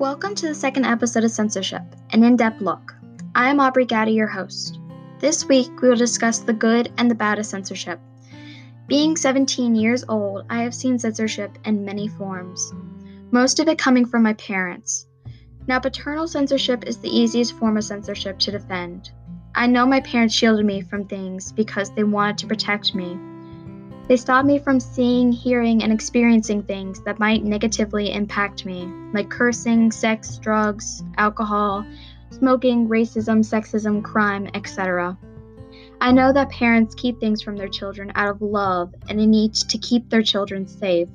Welcome to the second episode of Censorship, an in depth look. I am Aubrey Gaddy, your host. This week, we will discuss the good and the bad of censorship. Being 17 years old, I have seen censorship in many forms, most of it coming from my parents. Now, paternal censorship is the easiest form of censorship to defend. I know my parents shielded me from things because they wanted to protect me. They stop me from seeing, hearing, and experiencing things that might negatively impact me, like cursing, sex, drugs, alcohol, smoking, racism, sexism, crime, etc. I know that parents keep things from their children out of love and a need to keep their children safe.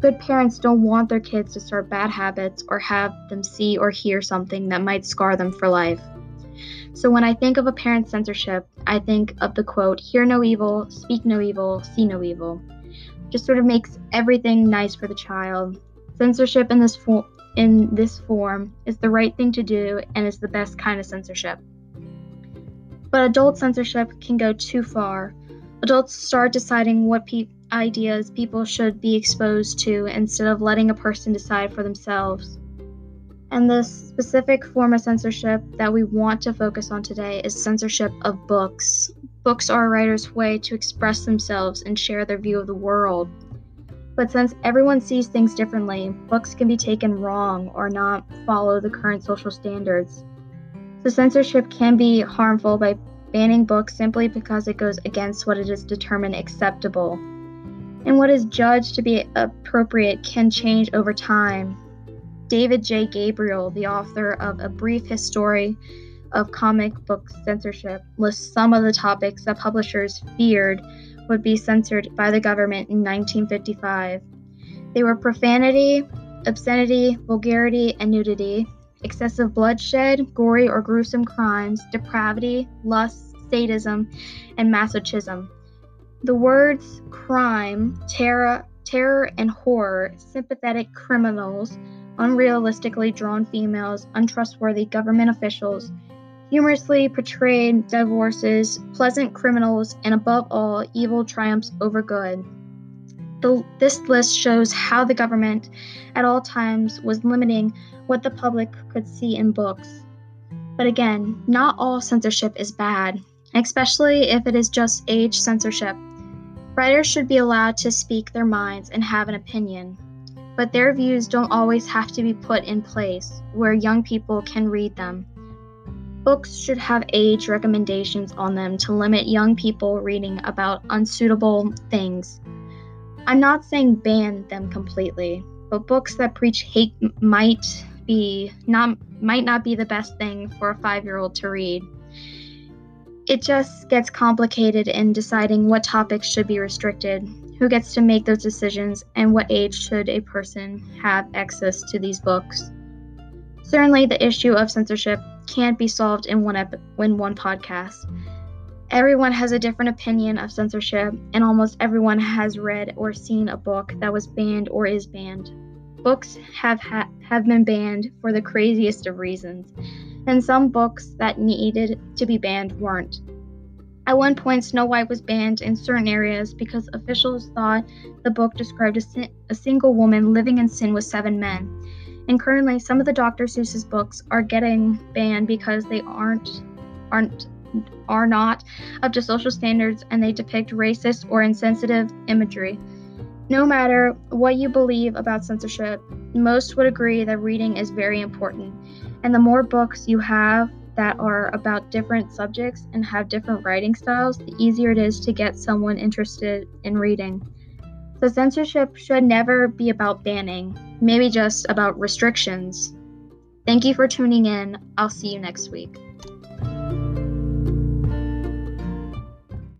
Good parents don't want their kids to start bad habits or have them see or hear something that might scar them for life. So when I think of a parent's censorship, I think of the quote, hear no evil, speak no evil, see no evil. Just sort of makes everything nice for the child. Censorship in this form in this form is the right thing to do and is the best kind of censorship. But adult censorship can go too far. Adults start deciding what pe- ideas people should be exposed to instead of letting a person decide for themselves. And the specific form of censorship that we want to focus on today is censorship of books. Books are a writer's way to express themselves and share their view of the world. But since everyone sees things differently, books can be taken wrong or not follow the current social standards. So, censorship can be harmful by banning books simply because it goes against what it is determined acceptable. And what is judged to be appropriate can change over time. David J. Gabriel, the author of A Brief History of Comic Book Censorship, lists some of the topics that publishers feared would be censored by the government in 1955. They were profanity, obscenity, vulgarity, and nudity, excessive bloodshed, gory or gruesome crimes, depravity, lust, sadism, and masochism. The words crime, terror, terror and horror, sympathetic criminals, unrealistically drawn females, untrustworthy government officials, humorously portrayed divorces, pleasant criminals, and above all, evil triumphs over good. The, this list shows how the government at all times was limiting what the public could see in books. But again, not all censorship is bad, especially if it is just age censorship. Writers should be allowed to speak their minds and have an opinion but their views don't always have to be put in place where young people can read them. Books should have age recommendations on them to limit young people reading about unsuitable things. I'm not saying ban them completely, but books that preach hate might be not might not be the best thing for a 5-year-old to read. It just gets complicated in deciding what topics should be restricted who gets to make those decisions and what age should a person have access to these books. Certainly, the issue of censorship can't be solved in one ep- in one podcast. Everyone has a different opinion of censorship, and almost everyone has read or seen a book that was banned or is banned. Books have ha- have been banned for the craziest of reasons, and some books that needed to be banned weren't. At one point, Snow White was banned in certain areas because officials thought the book described a, sin- a, single woman living in sin with seven men. And currently, some of the Dr. Seuss's books are getting banned because they aren't aren't are not up to social standards and they depict racist or insensitive imagery. No matter what you believe about censorship, most would agree that reading is very important. And the more books you have that are about different subjects and have different writing styles, the easier it is to get someone interested in reading. So, censorship should never be about banning, maybe just about restrictions. Thank you for tuning in. I'll see you next week.